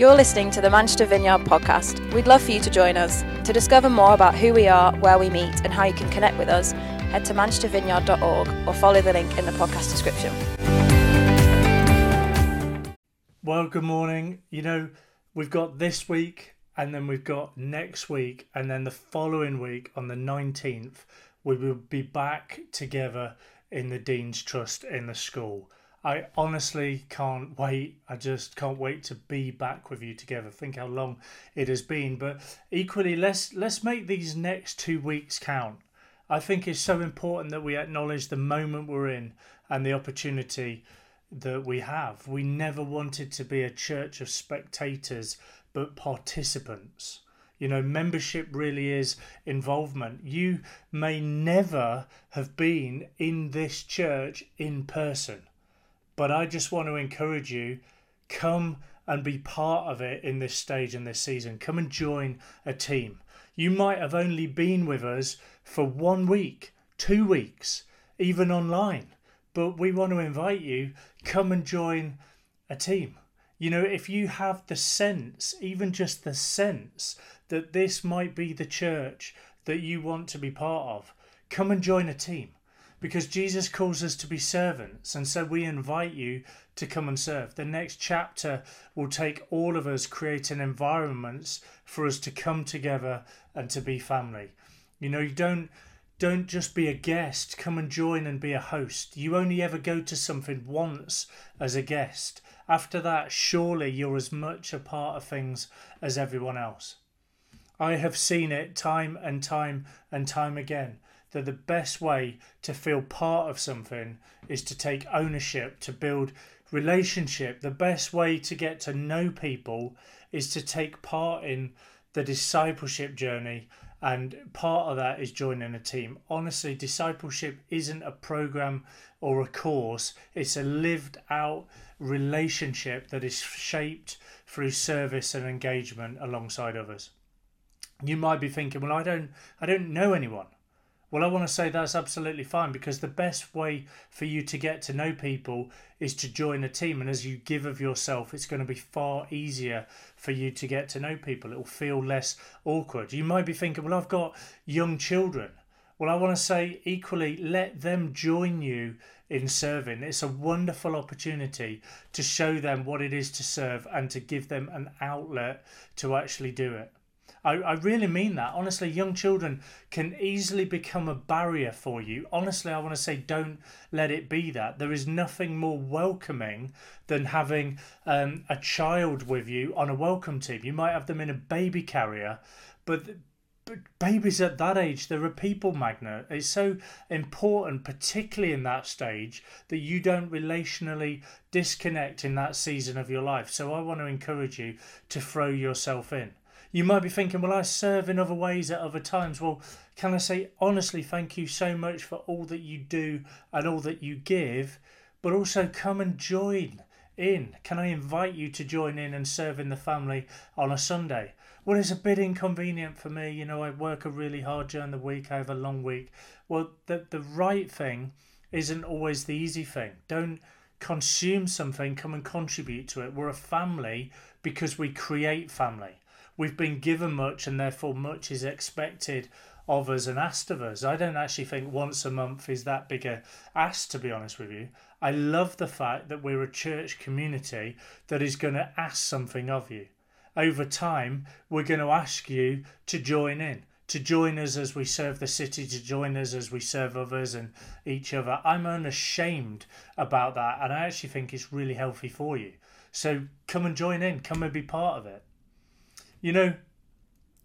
You're listening to the Manchester Vineyard podcast. We'd love for you to join us. To discover more about who we are, where we meet, and how you can connect with us, head to manchestervineyard.org or follow the link in the podcast description. Well, good morning. You know, we've got this week and then we've got next week and then the following week on the 19th we will be back together in the Dean's Trust in the school. I honestly can't wait. I just can't wait to be back with you together. Think how long it has been, but equally, let's let's make these next two weeks count. I think it's so important that we acknowledge the moment we're in and the opportunity that we have. We never wanted to be a church of spectators, but participants. You know, membership really is involvement. You may never have been in this church in person but I just want to encourage you come and be part of it in this stage in this season. Come and join a team. You might have only been with us for one week, two weeks, even online, but we want to invite you come and join a team. You know, if you have the sense, even just the sense, that this might be the church that you want to be part of, come and join a team because Jesus calls us to be servants, and so we invite you to come and serve. The next chapter will take all of us creating environments for us to come together and to be family. You know, you don't don't just be a guest, come and join and be a host. You only ever go to something once as a guest. After that, surely you're as much a part of things as everyone else. I have seen it time and time and time again that the best way to feel part of something is to take ownership, to build relationship. The best way to get to know people is to take part in the discipleship journey and part of that is joining a team. Honestly, discipleship isn't a program or a course, it's a lived out relationship that is shaped through service and engagement alongside others. You might be thinking, well, I don't I don't know anyone. Well, I want to say that's absolutely fine because the best way for you to get to know people is to join a team. And as you give of yourself, it's going to be far easier for you to get to know people. It'll feel less awkward. You might be thinking, well, I've got young children. Well, I want to say equally, let them join you in serving. It's a wonderful opportunity to show them what it is to serve and to give them an outlet to actually do it. I, I really mean that. Honestly, young children can easily become a barrier for you. Honestly, I want to say don't let it be that. There is nothing more welcoming than having um, a child with you on a welcome team. You might have them in a baby carrier, but but babies at that age, they're a people magnet. It's so important, particularly in that stage, that you don't relationally disconnect in that season of your life. So I want to encourage you to throw yourself in. You might be thinking, well, I serve in other ways at other times. Well, can I say honestly, thank you so much for all that you do and all that you give, but also come and join in. Can I invite you to join in and serve in the family on a Sunday? Well, it's a bit inconvenient for me. You know, I work a really hard during the week, I have a long week. Well, the, the right thing isn't always the easy thing. Don't consume something, come and contribute to it. We're a family because we create family we've been given much and therefore much is expected of us and asked of us. I don't actually think once a month is that big a ask, to be honest with you. I love the fact that we're a church community that is going to ask something of you. Over time, we're going to ask you to join in, to join us as we serve the city, to join us as we serve others and each other. I'm unashamed about that, and I actually think it's really healthy for you. So come and join in, come and be part of it. You know,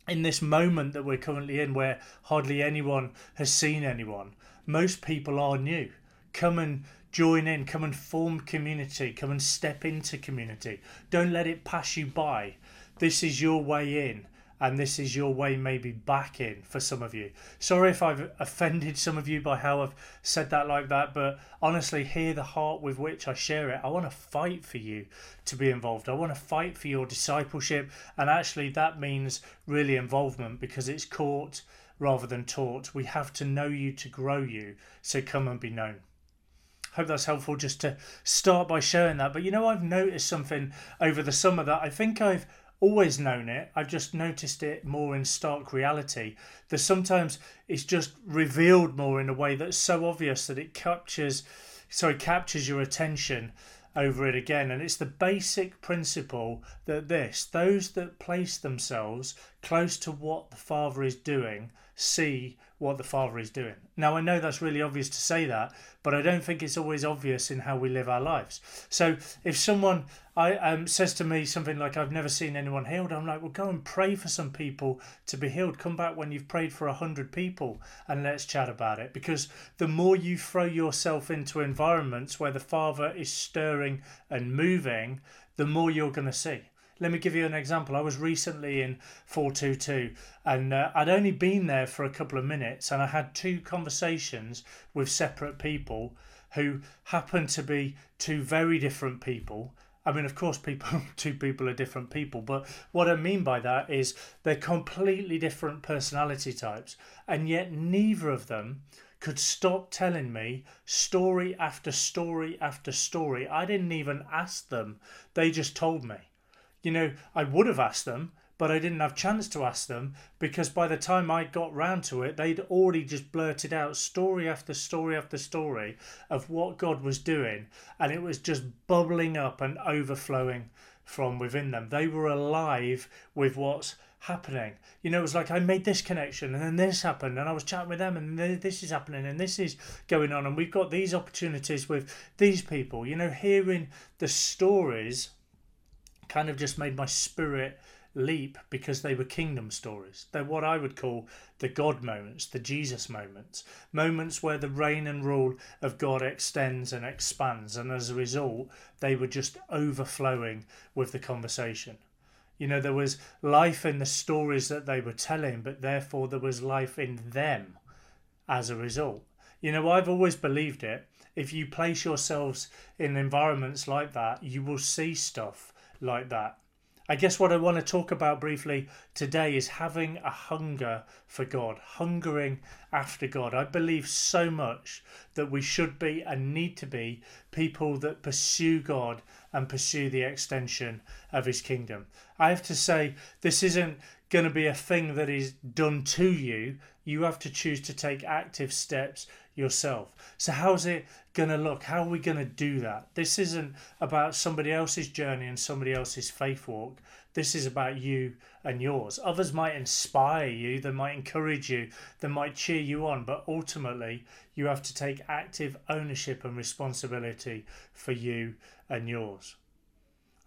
in this moment that we're currently in where hardly anyone has seen anyone, most people are new. Come and join in, come and form community, come and step into community. Don't let it pass you by. This is your way in and this is your way maybe back in for some of you. Sorry if I've offended some of you by how I've said that like that, but honestly, hear the heart with which I share it. I want to fight for you to be involved. I want to fight for your discipleship, and actually, that means really involvement because it's caught rather than taught. We have to know you to grow you, so come and be known. hope that's helpful just to start by showing that. But you know, I've noticed something over the summer that I think I've always known it. I've just noticed it more in stark reality. That sometimes it's just revealed more in a way that's so obvious that it captures, sorry, captures your attention over it again. And it's the basic principle that this those that place themselves close to what the Father is doing see what the Father is doing. Now, I know that's really obvious to say that, but I don't think it's always obvious in how we live our lives. So, if someone I, um, says to me something like, I've never seen anyone healed, I'm like, well, go and pray for some people to be healed. Come back when you've prayed for a hundred people and let's chat about it. Because the more you throw yourself into environments where the Father is stirring and moving, the more you're going to see. Let me give you an example. I was recently in 422 and uh, I'd only been there for a couple of minutes and I had two conversations with separate people who happened to be two very different people. I mean, of course, people, two people are different people, but what I mean by that is they're completely different personality types, and yet neither of them could stop telling me story after story after story. I didn't even ask them, they just told me you know, I would have asked them, but I didn't have chance to ask them because by the time I got round to it, they'd already just blurted out story after story after story of what God was doing, and it was just bubbling up and overflowing from within them. They were alive with what's happening. You know, it was like I made this connection and then this happened and I was chatting with them and this is happening and this is going on and we've got these opportunities with these people. You know, hearing the stories kind of just made my spirit leap because they were kingdom stories. They're what I would call the God moments, the Jesus moments, moments where the reign and rule of God extends and expands, and as a result, they were just overflowing with the conversation. You know, there was life in the stories that they were telling, but therefore there was life in them as a result. You know, I've always believed it. If you place yourselves in environments like that, you will see stuff like that. I guess what I want to talk about briefly today is having a hunger for God, hungering after God. I believe so much that we should be and need to be people that pursue God and pursue the extension of His kingdom. I have to say, this isn't going to be a thing that is done to you. You have to choose to take active steps yourself. So, how's it going to look? How are we going to do that? This isn't about somebody else's journey and somebody else's faith walk. This is about you and yours. Others might inspire you, they might encourage you, they might cheer you on, but ultimately, you have to take active ownership and responsibility for you and yours.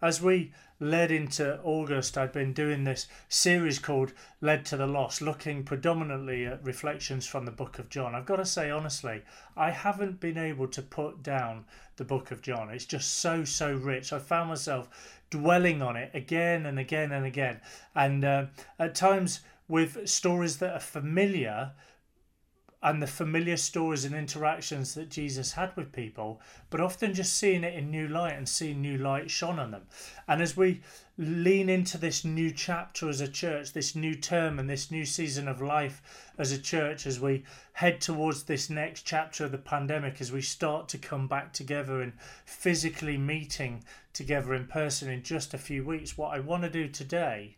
As we led into August, I'd been doing this series called Led to the Lost, looking predominantly at reflections from the book of John. I've got to say, honestly, I haven't been able to put down the book of John. It's just so, so rich. I found myself dwelling on it again and again and again. And uh, at times, with stories that are familiar, and the familiar stories and interactions that Jesus had with people, but often just seeing it in new light and seeing new light shone on them. And as we lean into this new chapter as a church, this new term and this new season of life as a church, as we head towards this next chapter of the pandemic, as we start to come back together and physically meeting together in person in just a few weeks, what I want to do today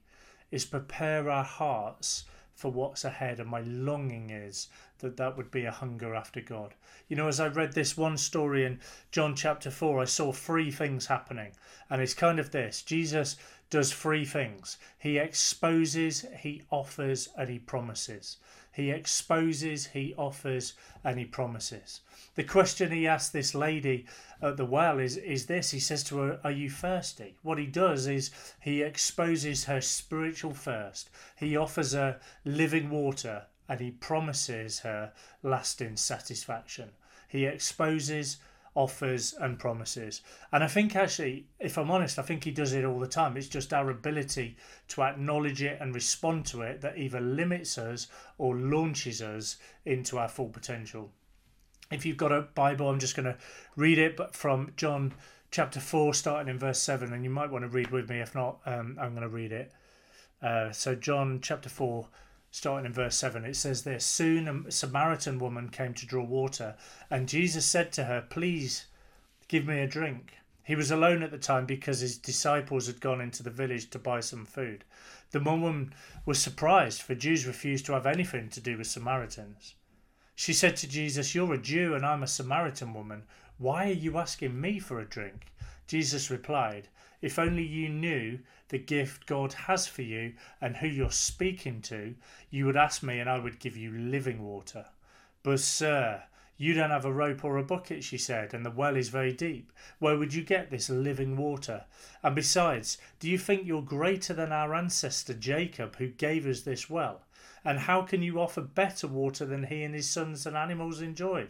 is prepare our hearts for what's ahead. And my longing is that that would be a hunger after God. You know, as I read this one story in John chapter 4, I saw three things happening. And it's kind of this Jesus does three things He exposes, He offers, and He promises. He exposes, He offers, and He promises. The question he asked this lady at the well is, is this He says to her, Are you thirsty? What he does is he exposes her spiritual thirst, he offers her living water, and he promises her lasting satisfaction. He exposes, offers, and promises. And I think actually, if I'm honest, I think he does it all the time. It's just our ability to acknowledge it and respond to it that either limits us or launches us into our full potential. If you've got a Bible, I'm just going to read it, but from John chapter 4, starting in verse 7, and you might want to read with me. If not, um, I'm going to read it. Uh, so, John chapter 4, starting in verse 7, it says this Soon a Samaritan woman came to draw water, and Jesus said to her, Please Give me a drink. He was alone at the time because his disciples had gone into the village to buy some food. The woman was surprised, for Jews refused to have anything to do with Samaritans. She said to Jesus, You're a Jew and I'm a Samaritan woman. Why are you asking me for a drink? Jesus replied, If only you knew the gift God has for you and who you're speaking to, you would ask me and I would give you living water. But, sir, you don't have a rope or a bucket, she said, and the well is very deep. Where would you get this living water? And besides, do you think you're greater than our ancestor Jacob, who gave us this well? And how can you offer better water than he and his sons and animals enjoyed?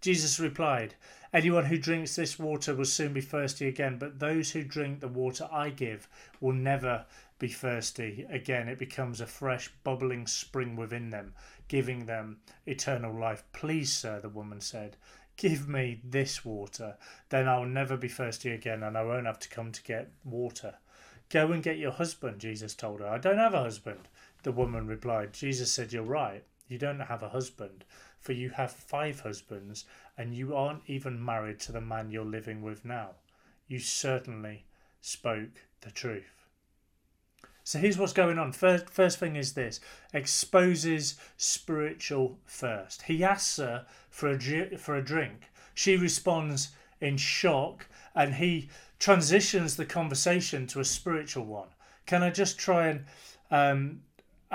Jesus replied, Anyone who drinks this water will soon be thirsty again, but those who drink the water I give will never be thirsty again. It becomes a fresh, bubbling spring within them, giving them eternal life. Please, sir, the woman said, give me this water. Then I'll never be thirsty again, and I won't have to come to get water. Go and get your husband, Jesus told her. I don't have a husband, the woman replied. Jesus said, You're right. You don't have a husband, for you have five husbands, and you aren't even married to the man you're living with now. You certainly spoke the truth. So here's what's going on. First, first thing is this exposes spiritual thirst. He asks her for a, for a drink. She responds in shock, and he transitions the conversation to a spiritual one. Can I just try and um,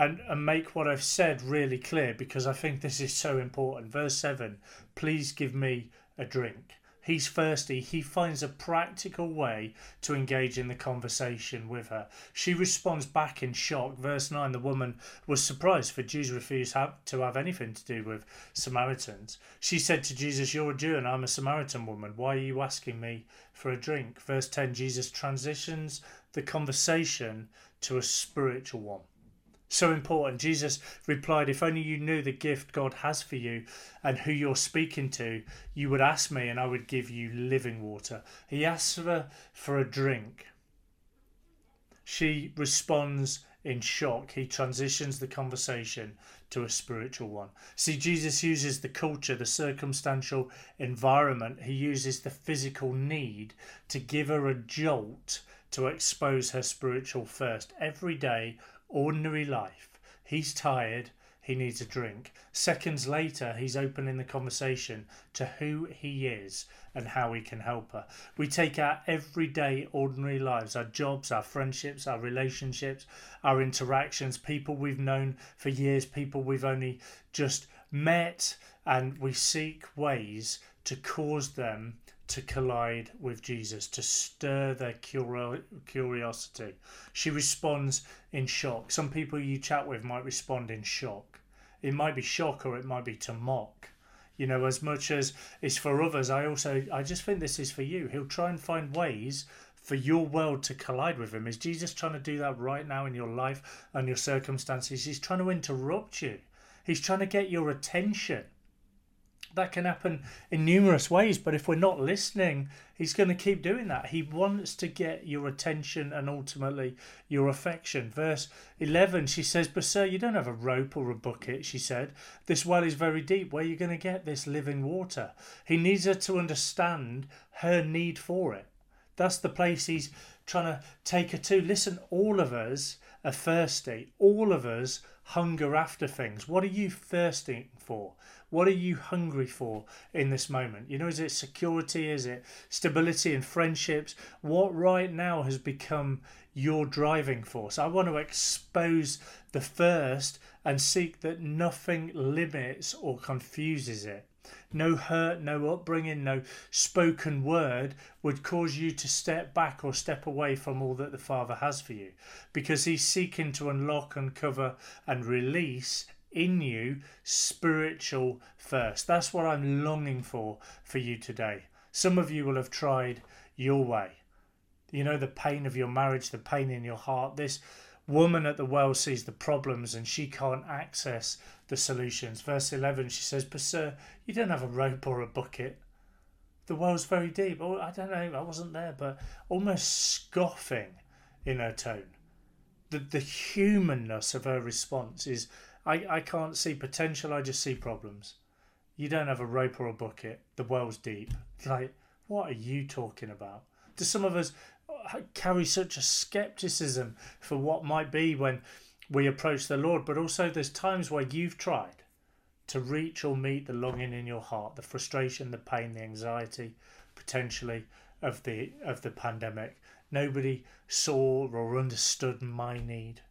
and, and make what I've said really clear because I think this is so important. Verse 7 Please give me a drink. He's thirsty. He finds a practical way to engage in the conversation with her. She responds back in shock. Verse 9 The woman was surprised, for Jews refused to have anything to do with Samaritans. She said to Jesus, You're a Jew and I'm a Samaritan woman. Why are you asking me for a drink? Verse 10 Jesus transitions the conversation to a spiritual one so important. Jesus replied, If only you knew the gift God has for you and who you're speaking to, you would ask me and I would give you living water. He asks her for a drink. She responds in shock. He transitions the conversation to a spiritual one. See, Jesus uses the culture, the circumstantial environment, he uses the physical need to give her a jolt to expose her spiritual thirst. Every day, ordinary life. He's tired, he needs a drink. Seconds later, he's opening the conversation to who he is and how he can help her. We take our everyday, ordinary lives, our jobs, our friendships, our relationships, our interactions, people we've known for years, people we've only just met, and we seek ways to cause them to collide with Jesus, to stir their curiosity. She responds in shock. Some people you chat with might respond in shock. It might be shock or it might be to mock. You know, as much as it's for others, I also I just think this is for you. He'll try and find ways for your world to collide with him. Is Jesus trying to do that right now in your life and your circumstances? He's trying to interrupt you. He's trying to get your attention that can happen in numerous ways, but if we're not listening, he's going to keep doing that. He wants to get your attention and ultimately your affection. Verse 11, she says, But sir, you don't have a rope or a bucket, she said. This well is very deep. Where are you going to get this living water? He needs her to understand her need for it. That's the place he's trying to take her to. Listen, all of us are thirsty. All of us hunger after things. What are you thirsting for? What are you hungry for in this moment? You know, is it security? Is it stability and friendships? What right now has become your driving force? I want to expose the first and seek that nothing limits or confuses it. No hurt, no upbringing, no spoken word would cause you to step back or step away from all that the Father has for you because He's seeking to unlock, uncover, and release in you spiritual first. That's what I'm longing for for you today. Some of you will have tried your way. You know, the pain of your marriage, the pain in your heart. This woman at the well sees the problems and she can't access the solutions. Verse 11, she says, But sir, you don't have a rope or a bucket. The well's very deep. Oh, I don't know, I wasn't there, but almost scoffing in her tone. The, the humanness of her response is I, I can't see potential, I just see problems. You don't have a rope or a bucket. The well's deep. Like, What are you talking about? Do some of us uh, carry such a skepticism for what might be when we approach the Lord? But also, there's times where you've tried to reach or meet the longing in your heart, the frustration, the pain, the anxiety, potentially of the of the pandemic. Nobody saw or understood my need.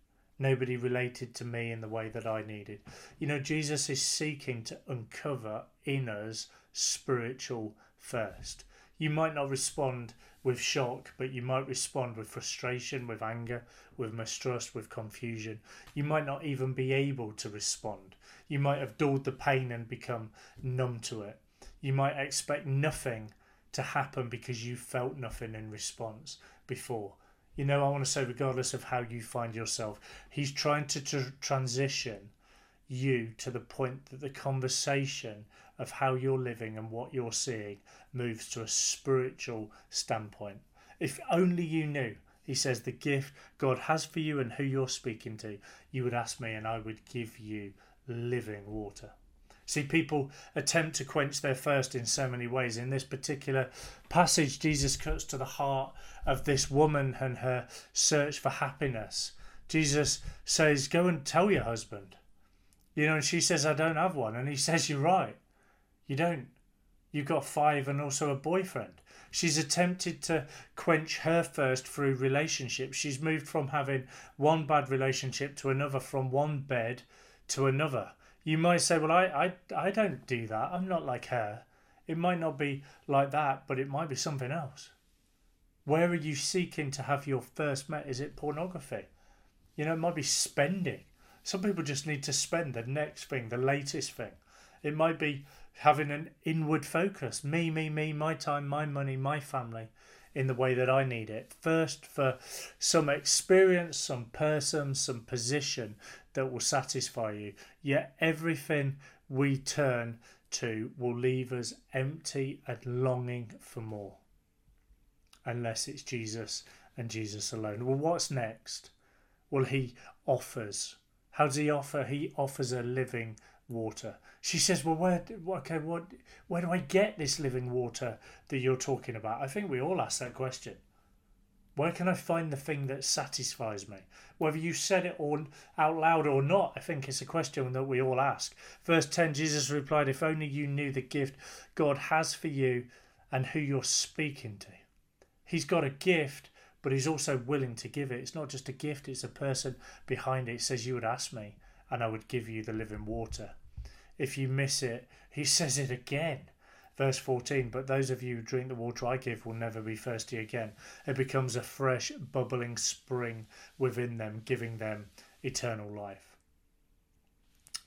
Nobody related to me in the way that I needed. You know, Jesus is seeking to uncover in us spiritual thirst. You might not respond with shock, but you might respond with frustration, with anger, with mistrust, with confusion. You might not even be able to respond. You might have dulled the pain and become numb to it. You might expect nothing to happen because you felt nothing in response before. You know, I want to say, regardless of how you find yourself, he's trying to tr- transition you to the point that the conversation of how you're living and what you're seeing moves to a spiritual standpoint. If only you knew, he says, the gift God has for you and who you're speaking to, you would ask me and I would give you living water. See, people attempt to quench their thirst in so many ways. In this particular passage, Jesus cuts to the heart of this woman and her search for happiness. Jesus says, Go and tell your husband. You know, and she says, I don't have one. And he says, You're right. You don't. You've got five and also a boyfriend. She's attempted to quench her thirst through relationships. She's moved from having one bad relationship to another, from one bed to another you might say, well, I, I, I don't do that. I'm not like her. It might not be like that, but it might be something else. Where are you seeking to have your first met? Is it pornography? You know, it might be spending. Some people just need to spend the next thing, the latest thing. It might be having an inward focus me, me, me, my time, my money, my family in the way that I need it. First, for some experience, some person, some position that will satisfy you. Yet everything we turn to will leave us empty and longing for more. Unless it's Jesus and Jesus alone. Well, what's next? Well, he offers. How does he offer? He offers a living water. She says, "Well, where? Okay, what? Where do I get this living water that you're talking about?" I think we all ask that question. Where can I find the thing that satisfies me? Whether you said it or out loud or not, I think it's a question that we all ask. Verse 10 Jesus replied, If only you knew the gift God has for you and who you're speaking to. He's got a gift, but he's also willing to give it. It's not just a gift, it's a person behind it. It says, You would ask me, and I would give you the living water. If you miss it, he says it again. Verse 14, but those of you who drink the water I give will never be thirsty again. It becomes a fresh, bubbling spring within them, giving them eternal life.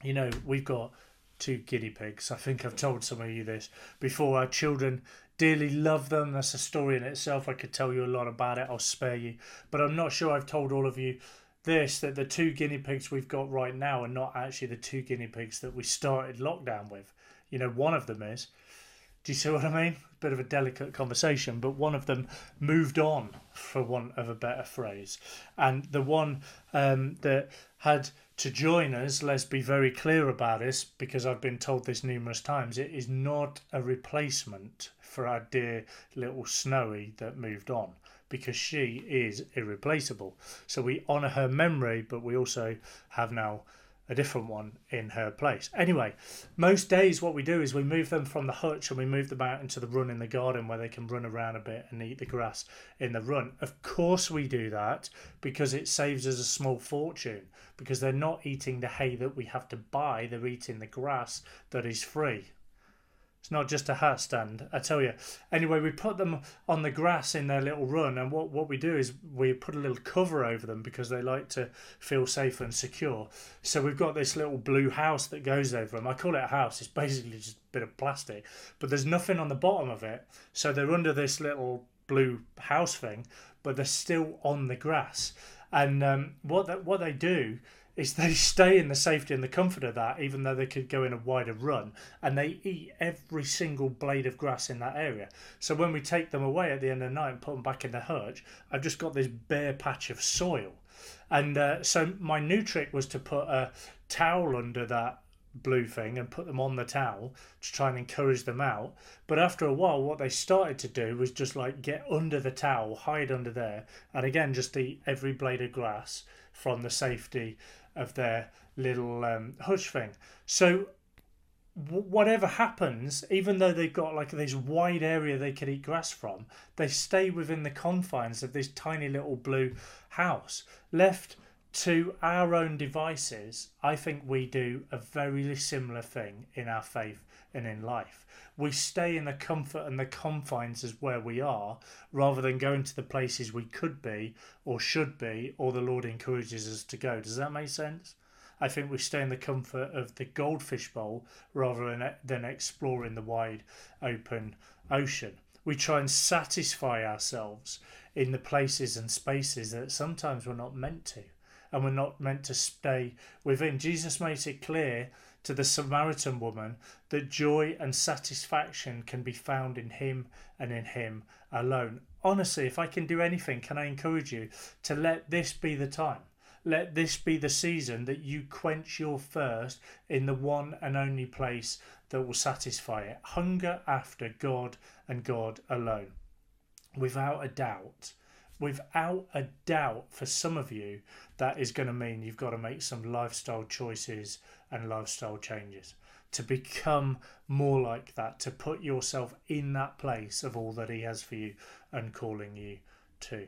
You know, we've got two guinea pigs. I think I've told some of you this before. Our children dearly love them. That's a story in itself. I could tell you a lot about it. I'll spare you. But I'm not sure I've told all of you this that the two guinea pigs we've got right now are not actually the two guinea pigs that we started lockdown with. You know, one of them is. Do you see what I mean? A bit of a delicate conversation, but one of them moved on, for want of a better phrase. And the one um, that had to join us, let's be very clear about this because I've been told this numerous times, it is not a replacement for our dear little Snowy that moved on because she is irreplaceable. So we honour her memory, but we also have now a different one in her place. Anyway, most days what we do is we move them from the hutch and we move them out into the run in the garden where they can run around a bit and eat the grass in the run. Of course, we do that because it saves us a small fortune because they're not eating the hay that we have to buy, they're eating the grass that is free. It's not just a hat stand, I tell you. Anyway, we put them on the grass in their little run, and what, what we do is we put a little cover over them because they like to feel safe and secure. So we've got this little blue house that goes over them. I call it a house, it's basically just a bit of plastic, but there's nothing on the bottom of it. So they're under this little blue house thing, but they're still on the grass. And um, what, that, what they do is they stay in the safety and the comfort of that, even though they could go in a wider run, and they eat every single blade of grass in that area. So when we take them away at the end of the night and put them back in the hutch, I've just got this bare patch of soil. And uh, so my new trick was to put a towel under that blue thing and put them on the towel to try and encourage them out. But after a while, what they started to do was just like get under the towel, hide under there, and again just eat every blade of grass from the safety of their little um, hush thing. So whatever happens, even though they've got like this wide area they can eat grass from, they stay within the confines of this tiny little blue house. Left to our own devices, I think we do a very similar thing in our faith and in life. We stay in the comfort and the confines as where we are rather than going to the places we could be or should be or the Lord encourages us to go. Does that make sense? I think we stay in the comfort of the goldfish bowl rather than, than exploring the wide open ocean. We try and satisfy ourselves in the places and spaces that sometimes we're not meant to and we're not meant to stay within. Jesus makes it clear to the Samaritan woman that joy and satisfaction can be found in Him and in Him alone. Honestly, if I can do anything, can I encourage you to let this be the time? Let this be the season that you quench your thirst in the one and only place that will satisfy it. Hunger after God and God alone. Without a doubt, without a doubt, for some of you, that is going to mean you've got to make some lifestyle choices and lifestyle changes to become more like that, to put yourself in that place of all that He has for you and calling you to.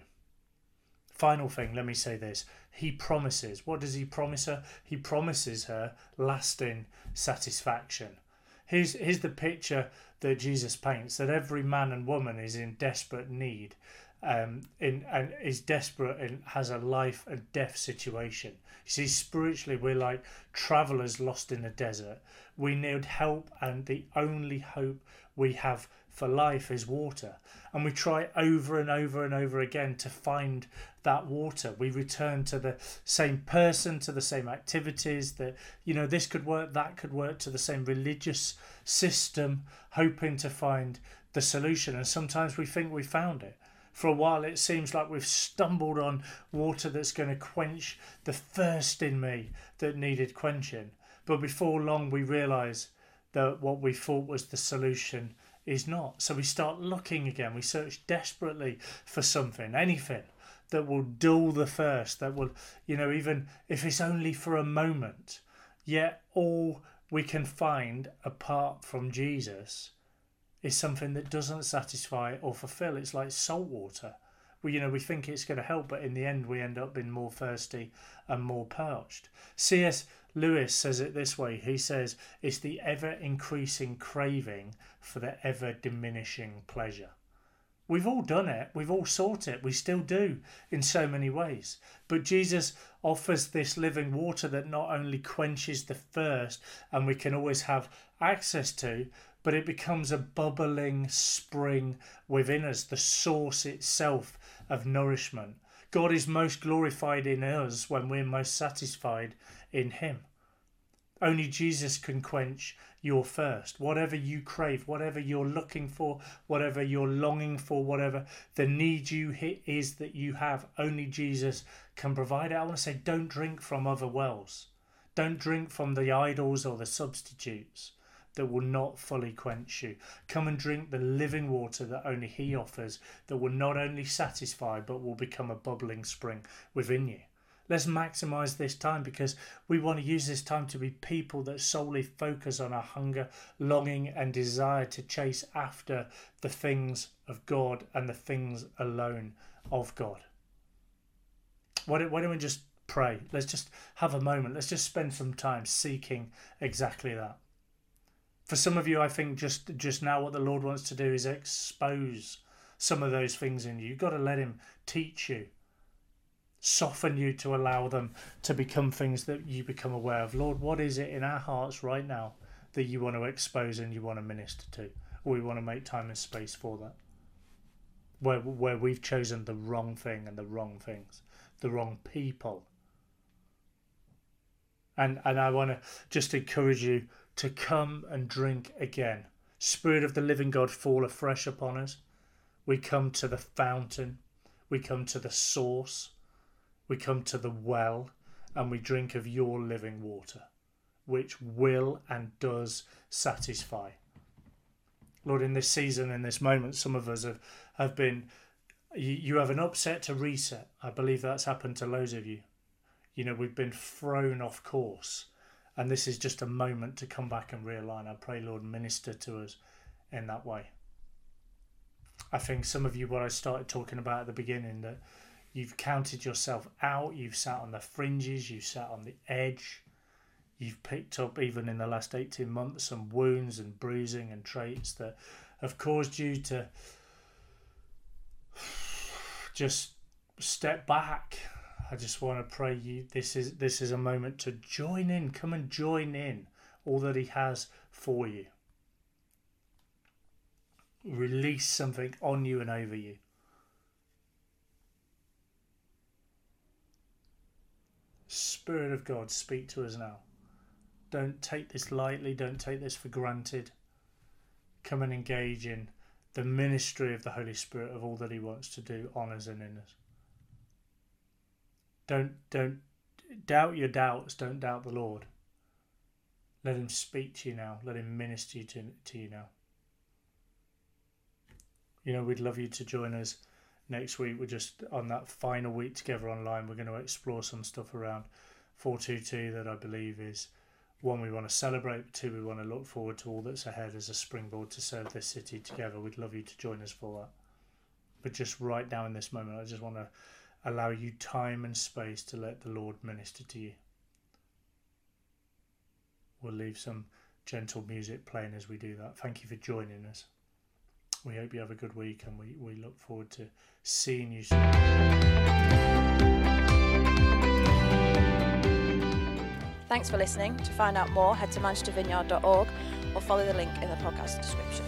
Final thing, let me say this. He promises. What does he promise her? He promises her lasting satisfaction. Here's, here's the picture that Jesus paints that every man and woman is in desperate need um, in and is desperate and has a life and death situation. You see, spiritually, we're like travelers lost in the desert. We need help, and the only hope we have for life is water. And we try over and over and over again to find that water. We return to the same person, to the same activities, that, you know, this could work, that could work, to the same religious system, hoping to find the solution. And sometimes we think we found it. For a while, it seems like we've stumbled on water that's going to quench the thirst in me that needed quenching. But before long, we realise that what we thought was the solution is not. So we start looking again. We search desperately for something, anything that will dull the thirst, that will, you know, even if it's only for a moment. Yet all we can find apart from Jesus is something that doesn't satisfy or fulfill. It's like salt water. We, you know, we think it's going to help, but in the end, we end up being more thirsty and more parched. C.S. Lewis says it this way he says, It's the ever increasing craving for the ever diminishing pleasure. We've all done it, we've all sought it, we still do in so many ways. But Jesus offers this living water that not only quenches the thirst and we can always have access to, but it becomes a bubbling spring within us, the source itself of nourishment. God is most glorified in us when we're most satisfied in Him. Only Jesus can quench your thirst. Whatever you crave, whatever you're looking for, whatever you're longing for, whatever the need you hit is that you have, only Jesus can provide it. I want to say, don't drink from other wells. Don't drink from the idols or the substitutes that will not fully quench you. Come and drink the living water that only He offers, that will not only satisfy but will become a bubbling spring within you. Let's maximize this time because we want to use this time to be people that solely focus on our hunger, longing, and desire to chase after the things of God and the things alone of God. Why don't, why don't we just pray? Let's just have a moment. Let's just spend some time seeking exactly that for some of you, I think just just now what the Lord wants to do is expose some of those things in you. You've got to let Him teach you, soften you to allow them to become things that you become aware of. Lord, what is it in our hearts right now that you want to expose and you want to minister to? Or we want to make time and space for that? Where where we've chosen the wrong thing and the wrong things, the wrong people. And and I want to just encourage you to come and drink again. Spirit of the living God, fall afresh upon us. We come to the fountain, we come to the source, we come to the well, and we drink of your living water. which will and does satisfy. Lord, in this season, in this moment, some of us have, have been, you, you have an upset to reset. I believe that's happened to loads of you. You know, we've been thrown off course, and this is just a moment to come back and realign. I pray, Lord, minister to us in that way. I think some of you, what I started talking about at the beginning, that you've counted yourself out, you've sat on the fringes, you've sat on the edge, you've picked up, even in the last 18 months, some wounds and bruising and traits that have caused you to just step back. I just want to pray you this is this is a moment to join in, come and join in all that he has for you release something on you and over you. Spirit of God, speak to us now. Don't take this lightly, don't take this for granted. Come and engage in the ministry of the Holy Spirit of all that He wants to do on us and in us. Don't don't doubt your doubts, don't doubt the Lord. Let him speak to you now. Let him minister to, to you now you know, we'd love you to join us next week. We're just on that final week together online. We're going to explore some stuff around 422 that I believe is one we want to celebrate, two we want to look forward to all that's ahead as a springboard to serve this city together. We'd love you to join us for that. But just right now in this moment, I just want to allow you time and space to let the Lord minister to you. We'll leave some gentle music playing as we do that. Thank you for joining us. We hope you have a good week and we, we look forward to seeing you soon. Thanks for listening. To find out more, head to manchestervineyard.org or follow the link in the podcast description.